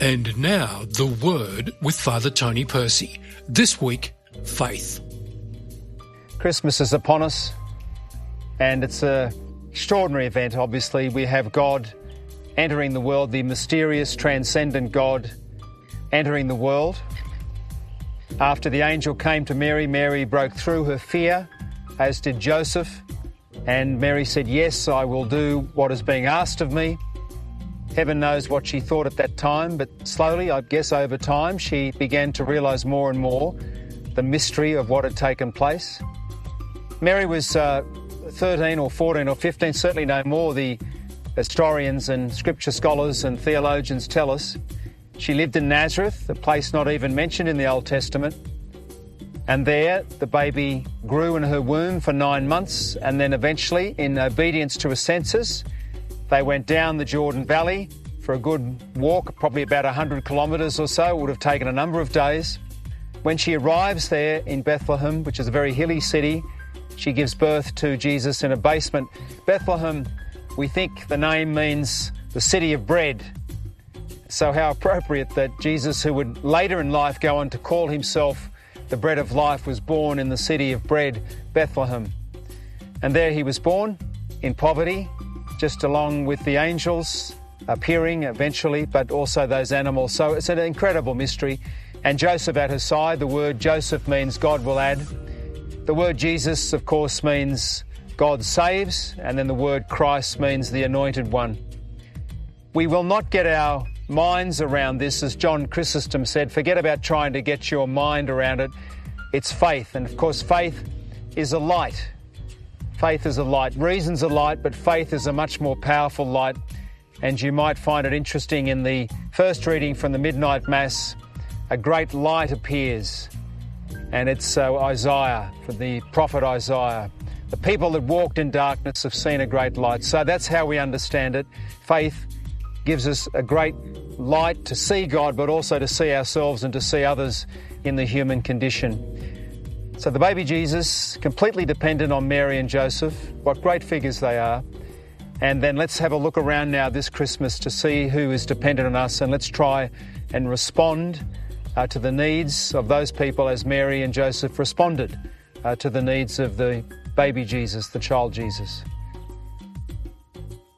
And now, the Word with Father Tony Percy. This week, faith. Christmas is upon us, and it's an extraordinary event, obviously. We have God entering the world, the mysterious, transcendent God entering the world. After the angel came to Mary, Mary broke through her fear, as did Joseph. And Mary said, Yes, I will do what is being asked of me. Heaven knows what she thought at that time, but slowly, I guess over time, she began to realize more and more the mystery of what had taken place. Mary was uh, 13 or 14 or 15, certainly no more, the historians and scripture scholars and theologians tell us. She lived in Nazareth, a place not even mentioned in the Old Testament. And there, the baby grew in her womb for nine months, and then eventually, in obedience to a census, they went down the Jordan Valley for a good walk, probably about 100 kilometres or so. Would have taken a number of days. When she arrives there in Bethlehem, which is a very hilly city, she gives birth to Jesus in a basement. Bethlehem, we think the name means the city of bread. So, how appropriate that Jesus, who would later in life go on to call himself the bread of life, was born in the city of bread, Bethlehem. And there he was born in poverty, just along with the angels appearing eventually, but also those animals. So it's an incredible mystery. And Joseph at his side, the word Joseph means God will add. The word Jesus, of course, means God saves. And then the word Christ means the anointed one. We will not get our minds around this, as John Chrysostom said. Forget about trying to get your mind around it. It's faith. And of course, faith is a light. Faith is a light. Reason's a light, but faith is a much more powerful light. And you might find it interesting in the first reading from the Midnight Mass, a great light appears. And it's uh, Isaiah, from the prophet Isaiah. The people that walked in darkness have seen a great light. So that's how we understand it. Faith gives us a great light to see God, but also to see ourselves and to see others in the human condition. So the baby Jesus, completely dependent on Mary and Joseph, what great figures they are. And then let's have a look around now this Christmas to see who is dependent on us and let's try and respond uh, to the needs of those people as Mary and Joseph responded uh, to the needs of the baby Jesus, the child Jesus.